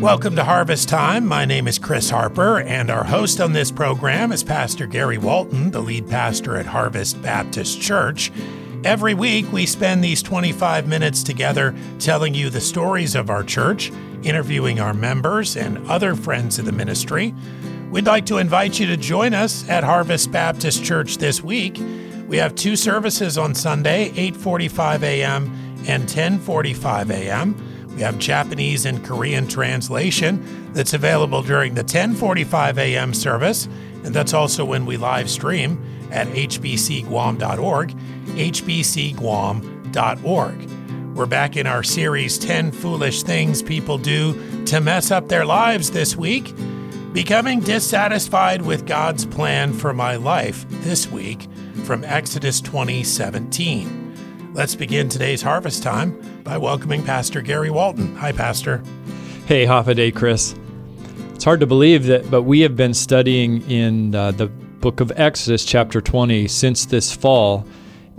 Welcome to Harvest Time. My name is Chris Harper, and our host on this program is Pastor Gary Walton, the lead pastor at Harvest Baptist Church. Every week, we spend these 25 minutes together telling you the stories of our church, interviewing our members and other friends of the ministry. We'd like to invite you to join us at Harvest Baptist Church this week. We have two services on Sunday, 8:45 a.m. and 10:45 a.m. We have Japanese and Korean translation that's available during the 10:45 a.m. service, and that's also when we live stream at hbcguam.org, hbcguam.org. We're back in our series 10 Foolish Things People Do to Mess Up Their Lives this week. Becoming dissatisfied with God's plan for my life this week from Exodus 2017. Let's begin today's harvest time by welcoming Pastor Gary Walton. Hi, Pastor. Hey, Hafa Adai, Chris. It's hard to believe that, but we have been studying in uh, the book of Exodus, chapter 20, since this fall.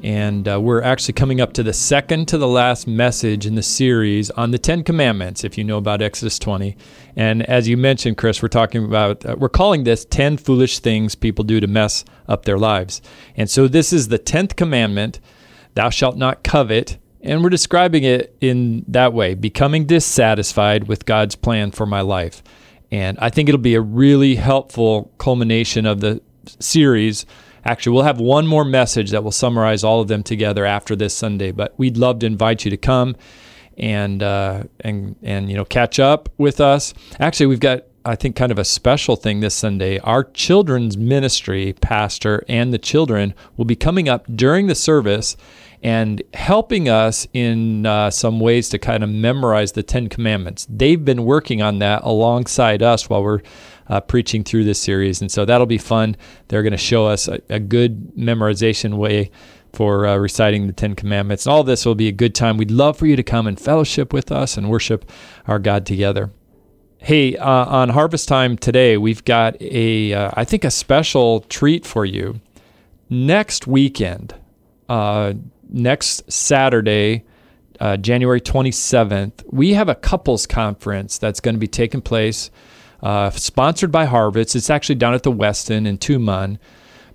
And uh, we're actually coming up to the second to the last message in the series on the Ten Commandments, if you know about Exodus 20. And as you mentioned, Chris, we're talking about, uh, we're calling this 10 foolish things people do to mess up their lives. And so this is the 10th commandment Thou shalt not covet. And we're describing it in that way becoming dissatisfied with God's plan for my life. And I think it'll be a really helpful culmination of the series. Actually, we'll have one more message that will summarize all of them together after this Sunday. But we'd love to invite you to come and uh, and and you know catch up with us. Actually, we've got I think kind of a special thing this Sunday. Our children's ministry pastor and the children will be coming up during the service and helping us in uh, some ways to kind of memorize the Ten Commandments. They've been working on that alongside us while we're uh, preaching through this series. And so that'll be fun. They're going to show us a, a, good memorization way for uh, reciting the Ten Commandments. And all this will be a good time. We'd love for you to come and fellowship with us and worship our God together. Hey, uh, on Harvest Time today, we've got a, uh, I think, a special treat for you. Next weekend, uh, next Saturday, uh, January 27th, we have a couples conference that's going to be taking place, uh, sponsored by Harvest. It's actually down at the Westin in Tumon.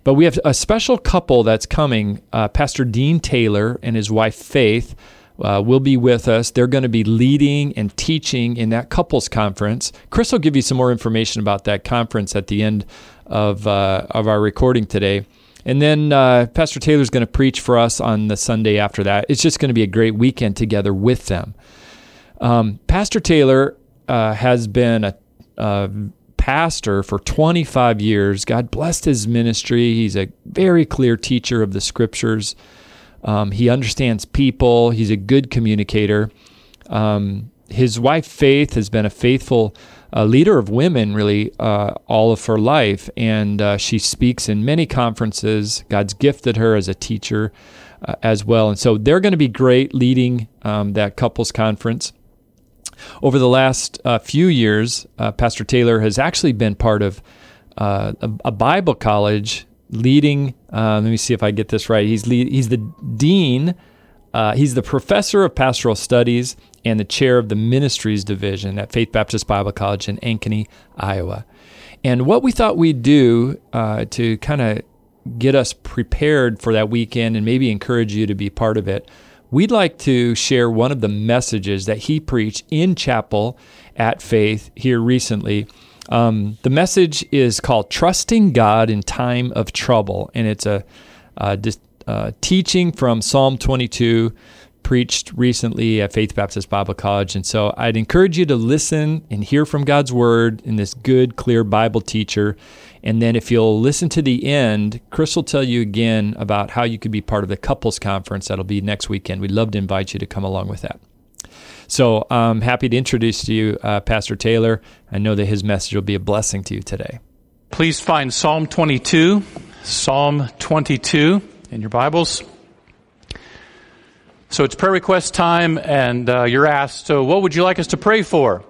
But we have a special couple that's coming. Uh, Pastor Dean Taylor and his wife Faith uh, will be with us. They're going to be leading and teaching in that couples conference. Chris will give you some more information about that conference at the end of, uh, of our recording today. And then uh, Pastor Taylor's going to preach for us on the Sunday after that. It's just going to be a great weekend together with them. Um, pastor Taylor uh, has been a, a pastor for 25 years. God blessed his ministry. He's a very clear teacher of the scriptures. Um, he understands people. He's a good communicator. Um, his wife Faith has been a faithful a leader of women really uh, all of her life, and uh, she speaks in many conferences. God's gifted her as a teacher uh, as well, and so they're going to be great leading um, that couples conference. Over the last uh, few years, uh, Pastor Taylor has actually been part of uh, a, Bible college leading. let me see if I get this right. He's lead, he's the dean. he's the professor of pastoral studies and the chair of the ministries division at Faith Baptist Bible College in Ankeny, Iowa. And what we thought we'd do uh, to kind of get us prepared for that weekend and maybe encourage you to be part of it, we'd like to share one of the messages that he preached in chapel at Faith here recently. Um, the message is called Trusting God in Time of Trouble, and it's a, a, a teaching from Psalm 22 preached recently at Faith Baptist Bible College. And so I'd encourage you to listen and hear from God's word in this good, clear Bible teacher. And then if you'll listen to the end, Chris will tell you again about how you could be part of the couples conference that'll be next weekend. We'd love to invite you to come along with that. So I'm happy to introduce to you uh, Pastor Taylor. I know that his message will be a blessing to you today. Please find Psalm 22, Psalm 22 in your Bibles. So it's prayer request time, and uh, you're asked, So, what would you like us to pray for?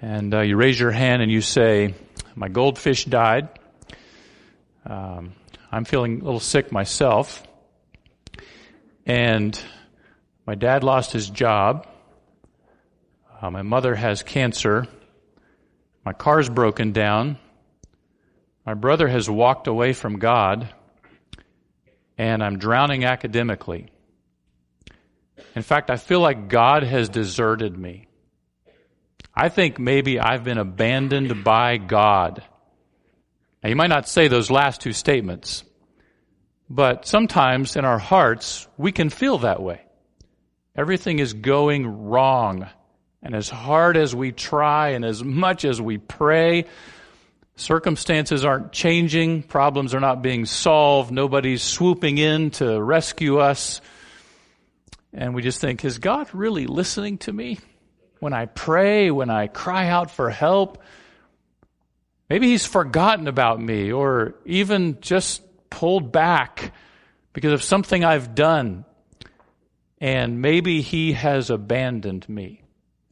And uh, you raise your hand and you say, My goldfish died. Um, I'm feeling a little sick myself. And my dad lost his job. Uh, my mother has cancer. My car's broken down. My brother has walked away from God. And I'm drowning academically. In fact, I feel like God has deserted me. I think maybe I've been abandoned by God. Now, you might not say those last two statements, but sometimes in our hearts, we can feel that way. Everything is going wrong. And as hard as we try and as much as we pray, circumstances aren't changing, problems are not being solved, nobody's swooping in to rescue us. And we just think, is God really listening to me? When I pray, when I cry out for help, maybe He's forgotten about me or even just pulled back because of something I've done. And maybe He has abandoned me.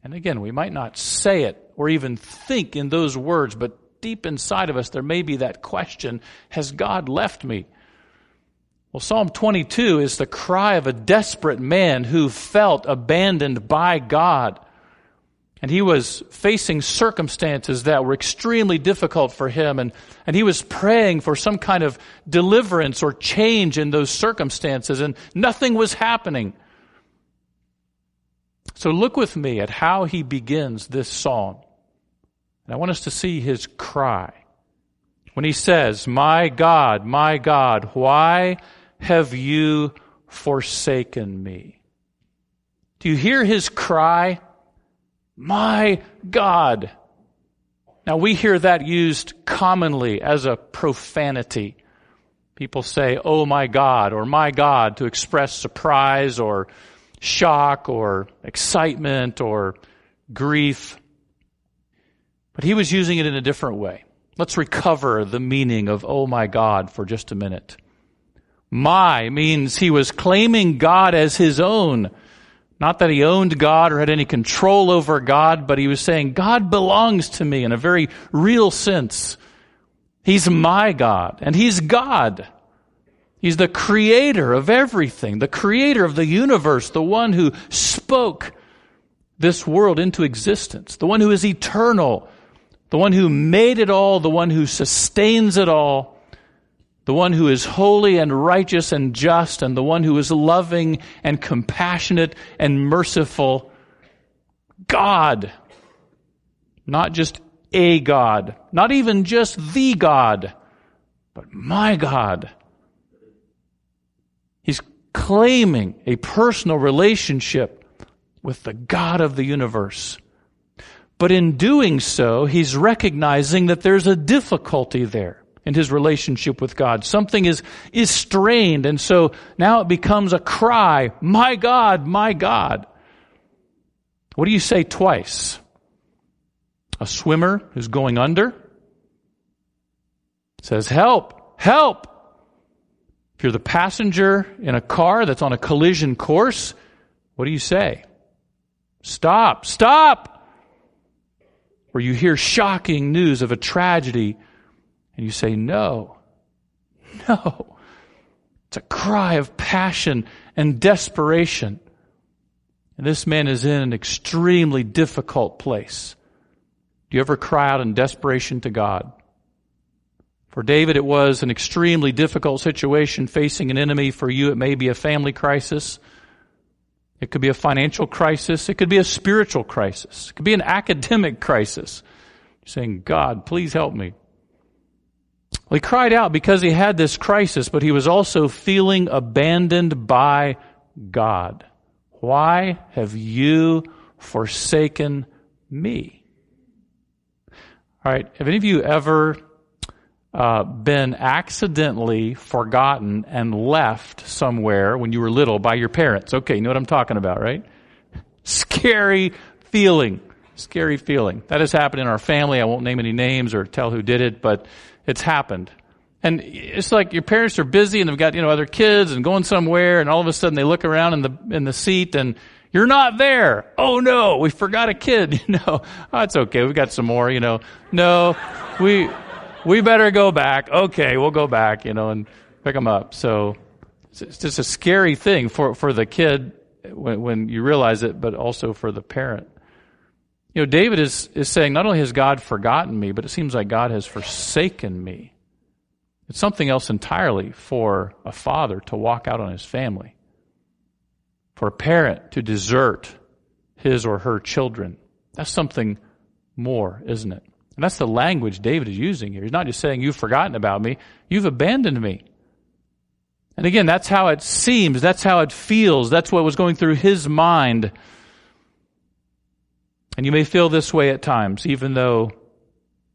And again, we might not say it or even think in those words, but deep inside of us, there may be that question Has God left me? Well, Psalm 22 is the cry of a desperate man who felt abandoned by God. And he was facing circumstances that were extremely difficult for him. And, and he was praying for some kind of deliverance or change in those circumstances. And nothing was happening. So look with me at how he begins this psalm. And I want us to see his cry. When he says, My God, my God, why have you forsaken me? Do you hear his cry? My God. Now we hear that used commonly as a profanity. People say, oh my God, or my God, to express surprise or shock or excitement or grief. But he was using it in a different way. Let's recover the meaning of oh my God for just a minute. My means he was claiming God as his own. Not that he owned God or had any control over God, but he was saying, God belongs to me in a very real sense. He's my God, and he's God. He's the creator of everything, the creator of the universe, the one who spoke this world into existence, the one who is eternal, the one who made it all, the one who sustains it all the one who is holy and righteous and just, and the one who is loving and compassionate and merciful. God. Not just a God, not even just the God, but my God. Claiming a personal relationship with the God of the universe. But in doing so, he's recognizing that there's a difficulty there in his relationship with God. Something is, is strained, and so now it becomes a cry, My God, my God. What do you say twice? A swimmer who's going under says, Help, help. You're the passenger in a car that's on a collision course, what do you say? Stop, stop. Or you hear shocking news of a tragedy and you say, No, no. It's a cry of passion and desperation. And this man is in an extremely difficult place. Do you ever cry out in desperation to God? For David, it was an extremely difficult situation facing an enemy. For you, it may be a family crisis. It could be a financial crisis. It could be a spiritual crisis. It could be an academic crisis. You're saying, God, please help me. Well, he cried out because he had this crisis, but he was also feeling abandoned by God. Why have you forsaken me? All right, have any of you ever uh, been accidentally forgotten and left somewhere when you were little by your parents? Okay, you know what I'm talking about, right? Scary feeling. Scary feeling. That has happened in our family. I won't name any names or tell who did it, but it's happened. And it's like your parents are busy and they've got, you know, other kids and going somewhere and all of a sudden they look around in the, in the seat and you're not there. Oh no, we forgot a kid. You know, oh, it's okay. We've got some more, you know. No, we, we better go back. Okay, we'll go back, you know, and pick them up. So it's just a scary thing for, for the kid when, when you realize it, but also for the parent. You know, David is, is saying, not only has God forgotten me, but it seems like God has forsaken me. It's something else entirely for a father to walk out on his family, for a parent to desert his or her children. That's something more, isn't it? And that's the language David is using here. He's not just saying, You've forgotten about me, you've abandoned me. And again, that's how it seems, that's how it feels, that's what was going through his mind. And you may feel this way at times, even though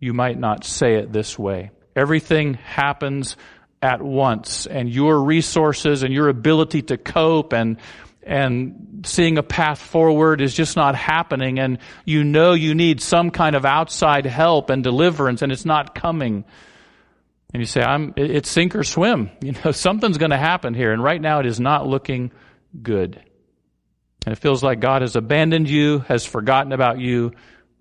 you might not say it this way. Everything happens at once, and your resources and your ability to cope and and seeing a path forward is just not happening. And you know you need some kind of outside help and deliverance and it's not coming. And you say i'm it's sink or swim. You know something's going to happen here. And right now it is not looking good. And it feels like god has abandoned you has forgotten about you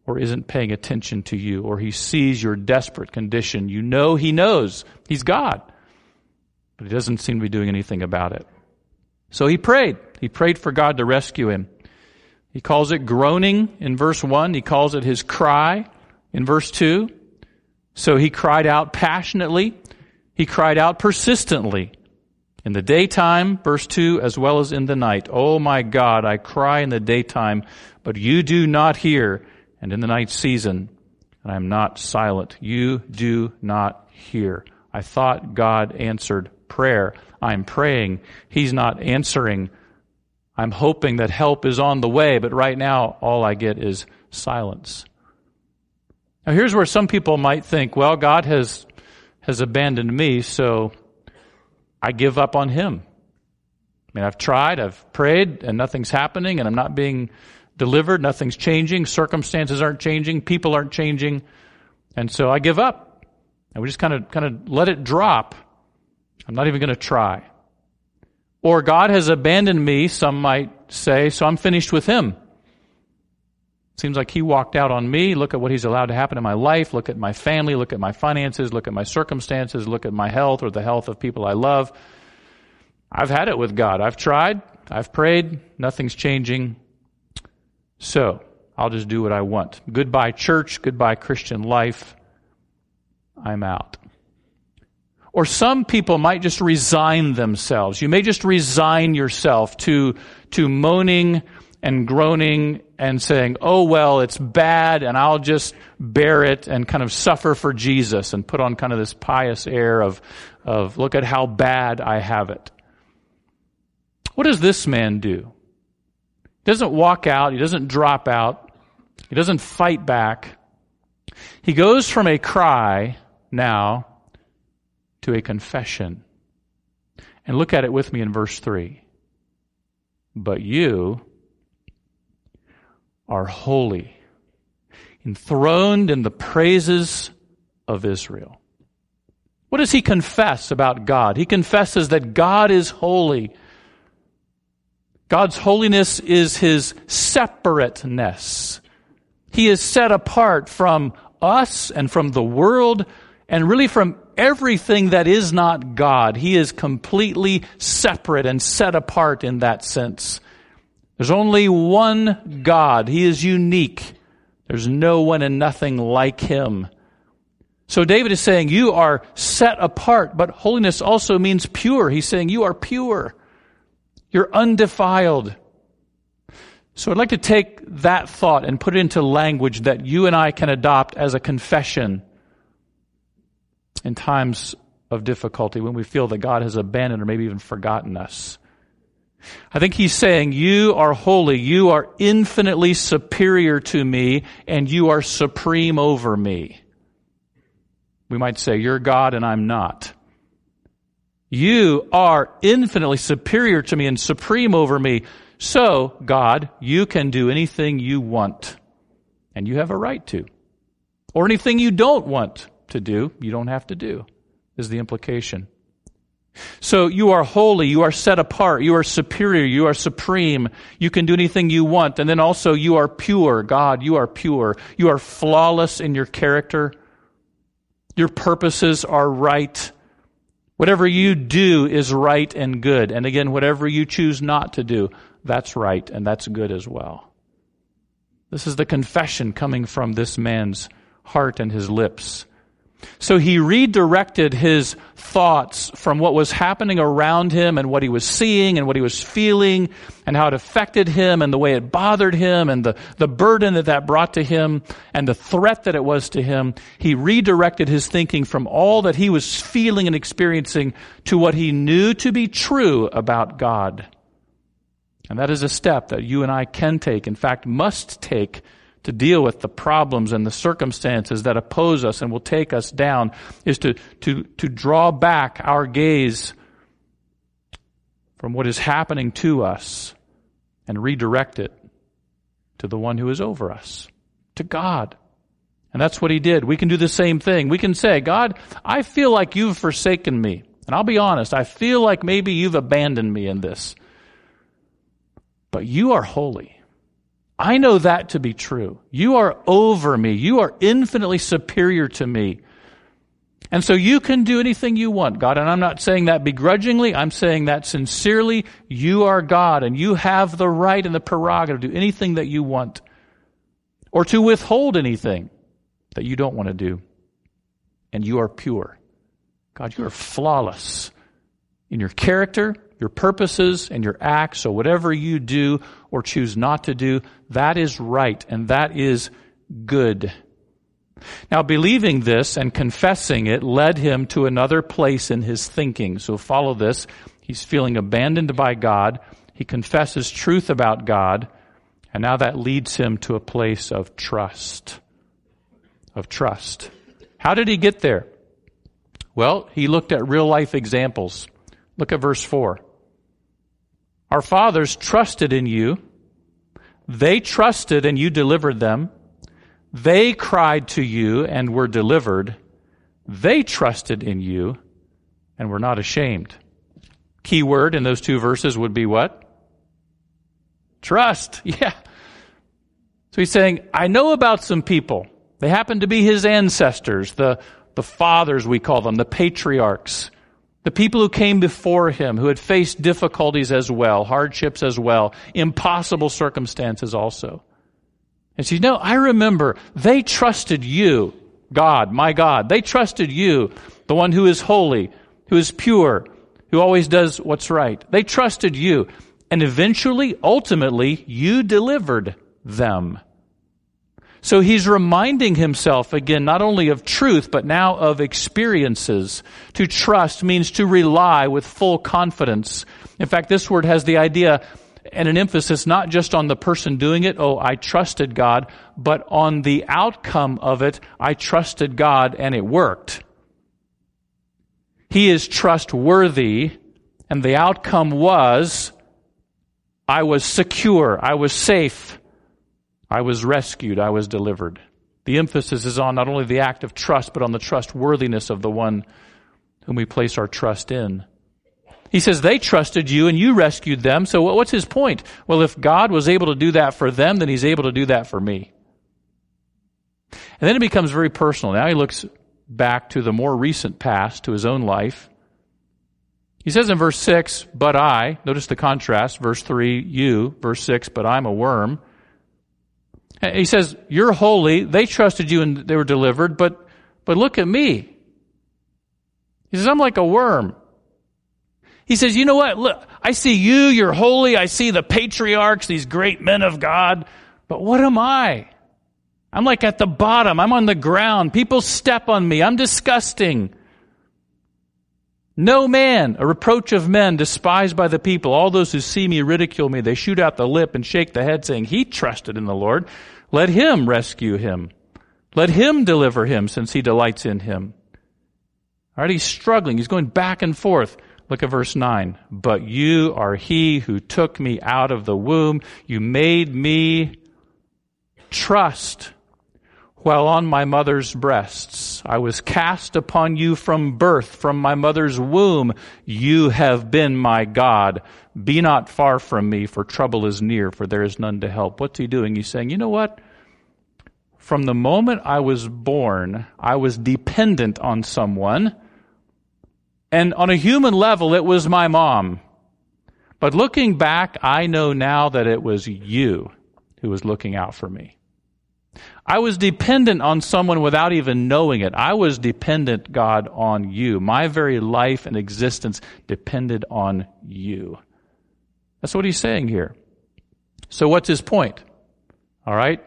or isn't paying attention to you or he sees your desperate condition. You know he knows. He's god. But he doesn't seem to be doing anything about it. So he prayed. He prayed for God to rescue him. He calls it groaning in verse 1. He calls it his cry in verse 2. So he cried out passionately. He cried out persistently. In the daytime, verse 2, as well as in the night. Oh my God, I cry in the daytime, but you do not hear. And in the night season, and I am not silent. You do not hear. I thought God answered prayer. I'm praying. He's not answering. I'm hoping that help is on the way, but right now all I get is silence. Now here's where some people might think, well, God has, has abandoned me, so I give up on him. I mean, I've tried, I've prayed, and nothing's happening, and I'm not being delivered, nothing's changing, circumstances aren't changing, people aren't changing, and so I give up. And we just kind of kind of let it drop. I'm not even going to try. Or God has abandoned me, some might say, so I'm finished with him. Seems like he walked out on me. Look at what he's allowed to happen in my life. Look at my family. Look at my finances. Look at my circumstances. Look at my health or the health of people I love. I've had it with God. I've tried. I've prayed. Nothing's changing. So I'll just do what I want. Goodbye, church. Goodbye, Christian life. I'm out. Or some people might just resign themselves. You may just resign yourself to, to moaning and groaning and saying, oh, well, it's bad and I'll just bear it and kind of suffer for Jesus and put on kind of this pious air of, of look at how bad I have it. What does this man do? He doesn't walk out. He doesn't drop out. He doesn't fight back. He goes from a cry now to a confession. And look at it with me in verse 3. But you are holy, enthroned in the praises of Israel. What does he confess about God? He confesses that God is holy. God's holiness is his separateness. He is set apart from us and from the world and really from everything that is not God. He is completely separate and set apart in that sense. There's only one God. He is unique. There's no one and nothing like him. So David is saying, You are set apart, but holiness also means pure. He's saying, You are pure. You're undefiled. So I'd like to take that thought and put it into language that you and I can adopt as a confession in times of difficulty when we feel that God has abandoned or maybe even forgotten us. I think he's saying, You are holy, you are infinitely superior to me, and you are supreme over me. We might say, You're God and I'm not. You are infinitely superior to me and supreme over me. So, God, you can do anything you want, and you have a right to. Or anything you don't want, to do, you don't have to do, is the implication. So you are holy, you are set apart, you are superior, you are supreme, you can do anything you want, and then also you are pure. God, you are pure. You are flawless in your character. Your purposes are right. Whatever you do is right and good. And again, whatever you choose not to do, that's right and that's good as well. This is the confession coming from this man's heart and his lips. So he redirected his thoughts from what was happening around him and what he was seeing and what he was feeling and how it affected him and the way it bothered him and the, the burden that that brought to him and the threat that it was to him. He redirected his thinking from all that he was feeling and experiencing to what he knew to be true about God. And that is a step that you and I can take, in fact, must take to deal with the problems and the circumstances that oppose us and will take us down, is to, to, to draw back our gaze from what is happening to us and redirect it to the one who is over us, to God. And that's what he did. We can do the same thing. We can say, God, I feel like you've forsaken me. And I'll be honest, I feel like maybe you've abandoned me in this but you are holy. I know that to be true. You are over me. You are infinitely superior to me. And so you can do anything you want, God. And I'm not saying that begrudgingly. I'm saying that sincerely. You are God and you have the right and the prerogative to do anything that you want or to withhold anything that you don't want to do. And you are pure. God, you are flawless in your character, your purposes and your acts. So whatever you do or choose not to do, that is right and that is good. Now, believing this and confessing it led him to another place in his thinking. So follow this. He's feeling abandoned by God. He confesses truth about God. And now that leads him to a place of trust. Of trust. How did he get there? Well, he looked at real life examples. Look at verse 4. Our fathers trusted in you. They trusted and you delivered them. They cried to you and were delivered. They trusted in you and were not ashamed. Key word in those two verses would be what? Trust. Yeah. So he's saying, I know about some people. They happen to be his ancestors, the, the fathers, we call them, the patriarchs. The people who came before him, who had faced difficulties as well, hardships as well, impossible circumstances also. And she, said, no, I remember they trusted you, God, my God. They trusted you, the one who is holy, who is pure, who always does what's right. They trusted you. And eventually, ultimately, you delivered them. So he's reminding himself again, not only of truth, but now of experiences. To trust means to rely with full confidence. In fact, this word has the idea and an emphasis not just on the person doing it, oh, I trusted God, but on the outcome of it, I trusted God and it worked. He is trustworthy, and the outcome was I was secure, I was safe, I was rescued, I was delivered. The emphasis is on not only the act of trust, but on the trustworthiness of the one whom we place our trust in. He says they trusted you and you rescued them. So what's his point? Well, if God was able to do that for them, then he's able to do that for me. And then it becomes very personal. Now he looks back to the more recent past, to his own life. He says in verse 6, but I, notice the contrast, verse 3, you, verse 6, but I'm a worm. He says, You're holy. They trusted you and they were delivered, but, but look at me. He says, I'm like a worm. He says, You know what? Look, I see you. You're holy. I see the patriarchs, these great men of God. But what am I? I'm like at the bottom. I'm on the ground. People step on me. I'm disgusting. No man, a reproach of men, despised by the people. All those who see me ridicule me. They shoot out the lip and shake the head, saying, He trusted in the Lord. Let him rescue him. Let him deliver him, since he delights in him. All right, he's struggling. He's going back and forth. Look at verse 9. But you are he who took me out of the womb. You made me trust while on my mother's breasts. I was cast upon you from birth, from my mother's womb. You have been my God. Be not far from me, for trouble is near, for there is none to help. What's he doing? He's saying, you know what? From the moment I was born, I was dependent on someone. And on a human level, it was my mom. But looking back, I know now that it was you. who was looking out for me. I was dependent on someone without even knowing it. I was dependent, God, on you. My very life and existence depended on you. That's what he's saying here. So, what's his point? All right?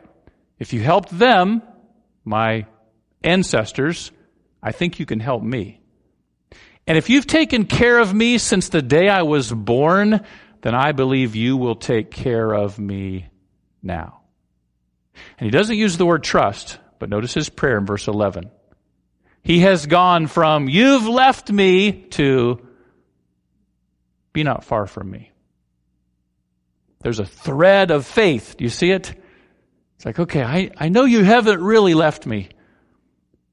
If you helped them, my ancestors, I think you can help me. And if you've taken care of me since the day I was born, then I believe you will take care of me now. And he doesn't use the word trust, but notice his prayer in verse 11. He has gone from, you've left me, to, be not far from me. There's a thread of faith. Do you see it? It's like, okay, I, I know you haven't really left me,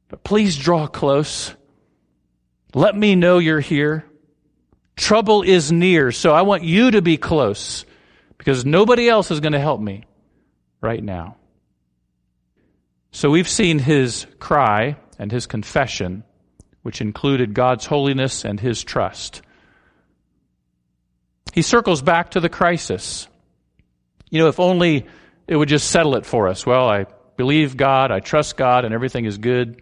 but please draw close. Let me know you're here. Trouble is near, so I want you to be close because nobody else is going to help me right now. So we've seen his cry and his confession, which included God's holiness and his trust. He circles back to the crisis. You know, if only it would just settle it for us. Well, I believe God, I trust God, and everything is good.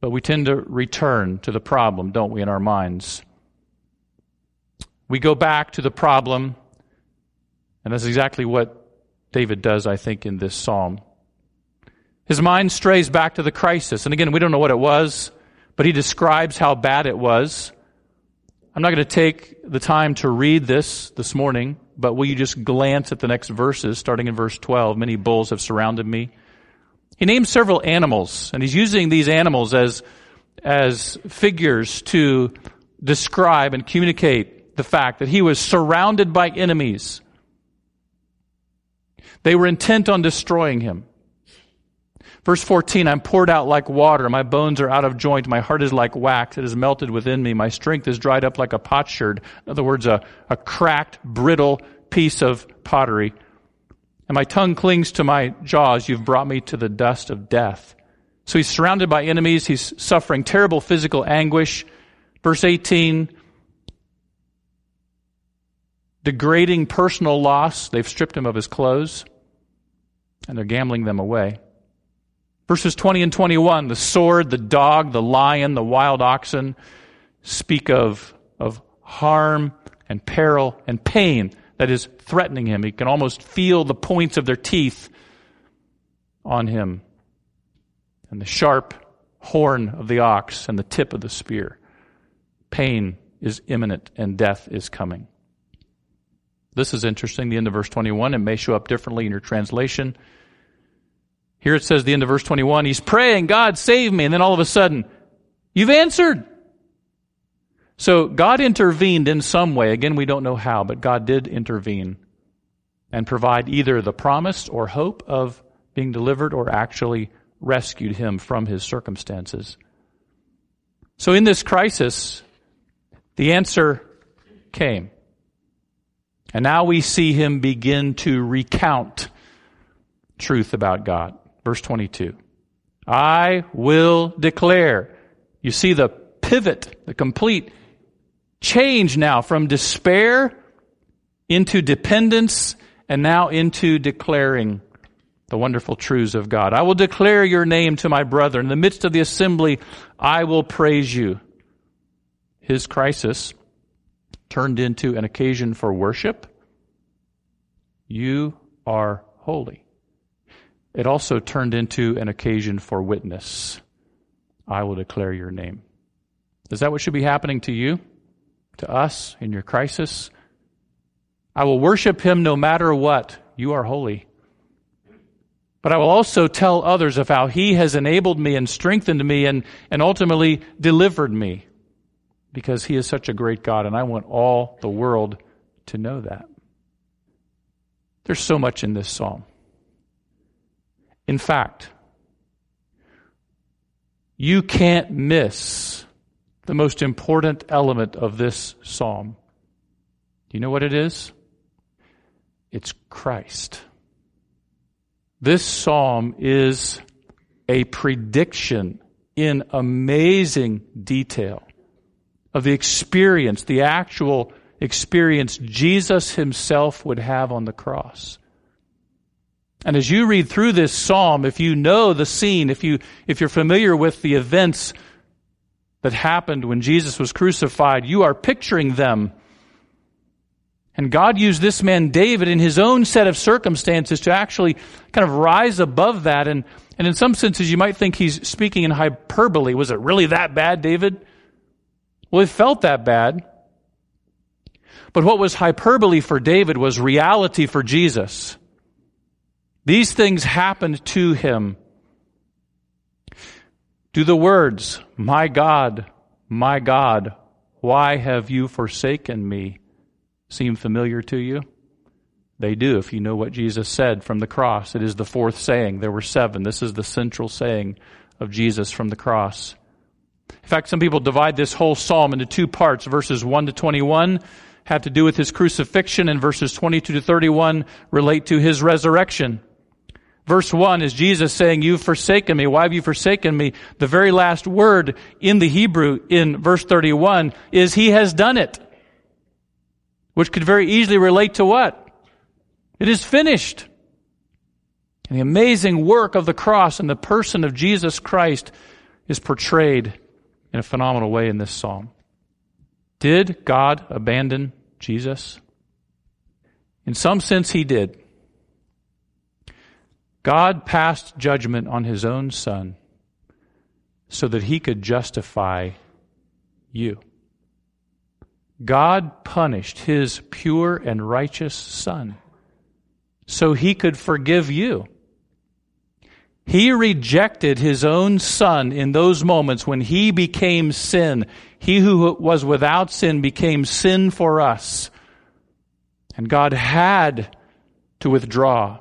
But we tend to return to the problem, don't we, in our minds? We go back to the problem, and that's exactly what David does, I think, in this psalm. His mind strays back to the crisis. And again, we don't know what it was, but he describes how bad it was. I'm not going to take the time to read this this morning, but will you just glance at the next verses, starting in verse 12? Many bulls have surrounded me. He names several animals, and he's using these animals as, as figures to describe and communicate the fact that he was surrounded by enemies. They were intent on destroying him. Verse 14, I'm poured out like water. My bones are out of joint. My heart is like wax. It is melted within me. My strength is dried up like a potsherd. In other words, a, a cracked, brittle piece of pottery. And my tongue clings to my jaws. You've brought me to the dust of death. So he's surrounded by enemies. He's suffering terrible physical anguish. Verse 18, degrading personal loss. They've stripped him of his clothes and they're gambling them away. Verses 20 and 21, the sword, the dog, the lion, the wild oxen speak of, of harm and peril and pain that is threatening him. He can almost feel the points of their teeth on him and the sharp horn of the ox and the tip of the spear. Pain is imminent and death is coming. This is interesting, the end of verse 21. It may show up differently in your translation. Here it says, the end of verse 21, he's praying, God save me. And then all of a sudden, you've answered. So God intervened in some way. Again, we don't know how, but God did intervene and provide either the promise or hope of being delivered or actually rescued him from his circumstances. So in this crisis, the answer came. And now we see him begin to recount truth about God. Verse 22. I will declare. You see the pivot, the complete change now from despair into dependence and now into declaring the wonderful truths of God. I will declare your name to my brother. In the midst of the assembly, I will praise you. His crisis turned into an occasion for worship. You are holy it also turned into an occasion for witness. I will declare your name. Is that what should be happening to you, to us in your crisis? I will worship him no matter what. You are holy. But I will also tell others of how he has enabled me and strengthened me and, and ultimately delivered me because he is such a great God, and I want all the world to know that. There's so much in this psalm. In fact, you can't miss the most important element of this psalm. Do you know what it is? It's Christ. This psalm is a prediction in amazing detail of the experience, the actual experience Jesus himself would have on the cross. And as you read through this psalm, if you know the scene, if you if you're familiar with the events that happened when Jesus was crucified, you are picturing them. And God used this man David in his own set of circumstances to actually kind of rise above that. And, and in some senses, you might think he's speaking in hyperbole. Was it really that bad, David? Well, it felt that bad. But what was hyperbole for David was reality for Jesus. These things happened to him. Do the words, My God, my God, why have you forsaken me, seem familiar to you? They do if you know what Jesus said from the cross. It is the fourth saying. There were seven. This is the central saying of Jesus from the cross. In fact, some people divide this whole psalm into two parts. Verses 1 to 21 have to do with his crucifixion, and verses 22 to 31 relate to his resurrection. Verse 1 is Jesus saying, You've forsaken me. Why have you forsaken me? The very last word in the Hebrew in verse 31 is, He has done it. Which could very easily relate to what? It is finished. And the amazing work of the cross and the person of Jesus Christ is portrayed in a phenomenal way in this psalm. Did God abandon Jesus? In some sense, He did. God passed judgment on his own son so that he could justify you. God punished his pure and righteous son so he could forgive you. He rejected his own son in those moments when he became sin. He who was without sin became sin for us. And God had to withdraw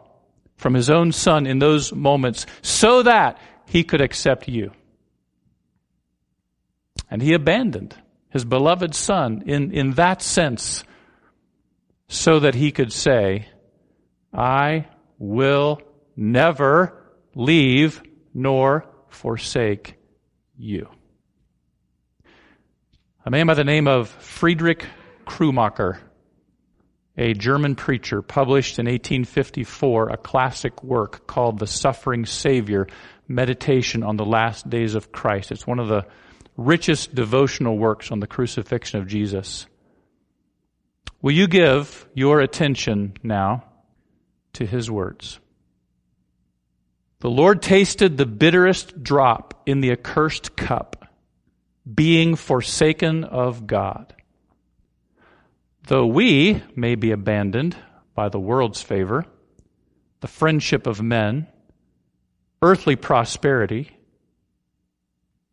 from his own son in those moments so that he could accept you. And he abandoned his beloved son in, in that sense so that he could say, I will never leave nor forsake you. A man by the name of Friedrich Krummacher a German preacher, published in 1854 a classic work called The Suffering Savior Meditation on the Last Days of Christ. It's one of the richest devotional works on the crucifixion of Jesus. Will you give your attention now to his words? The Lord tasted the bitterest drop in the accursed cup, being forsaken of God. Though we may be abandoned by the world's favor, the friendship of men, earthly prosperity,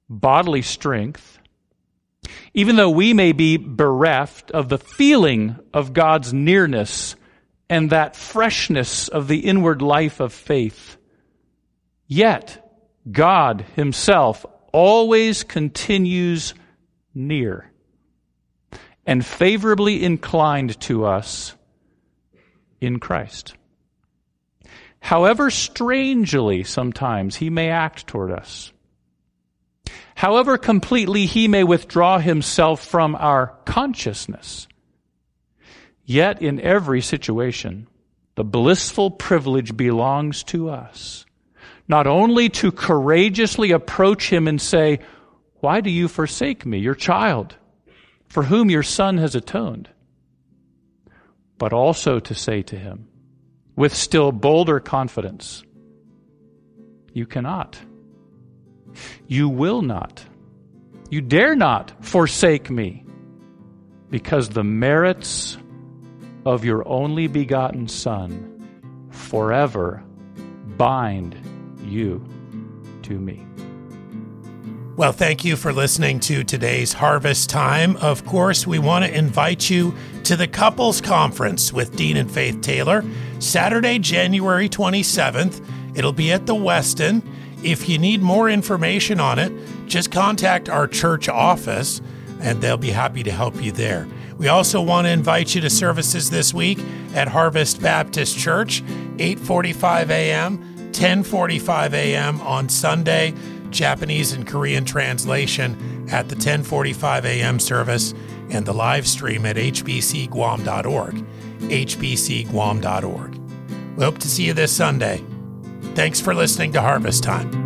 bodily strength, even though we may be bereft of the feeling of God's nearness and that freshness of the inward life of faith, yet God Himself always continues near and favorably inclined to us in Christ. However strangely sometimes he may act toward us, however completely he may withdraw himself from our consciousness, yet in every situation, the blissful privilege belongs to us. Not only to courageously approach him and say, Why do you forsake me, your child? For whom your Son has atoned, but also to say to him, with still bolder confidence, You cannot. You will not. You dare not forsake me, because the merits of your only begotten Son forever bind you to me. Well, thank you for listening to today's Harvest Time. Of course, we want to invite you to the Couples Conference with Dean and Faith Taylor, Saturday, January 27th. It'll be at the Westin. If you need more information on it, just contact our church office and they'll be happy to help you there. We also want to invite you to services this week at Harvest Baptist Church, 8:45 a.m., 10:45 a.m. on Sunday. Japanese and Korean translation at the 10:45 a.m. service and the live stream at hbcguam.org. hbcguam.org. We hope to see you this Sunday. Thanks for listening to Harvest Time.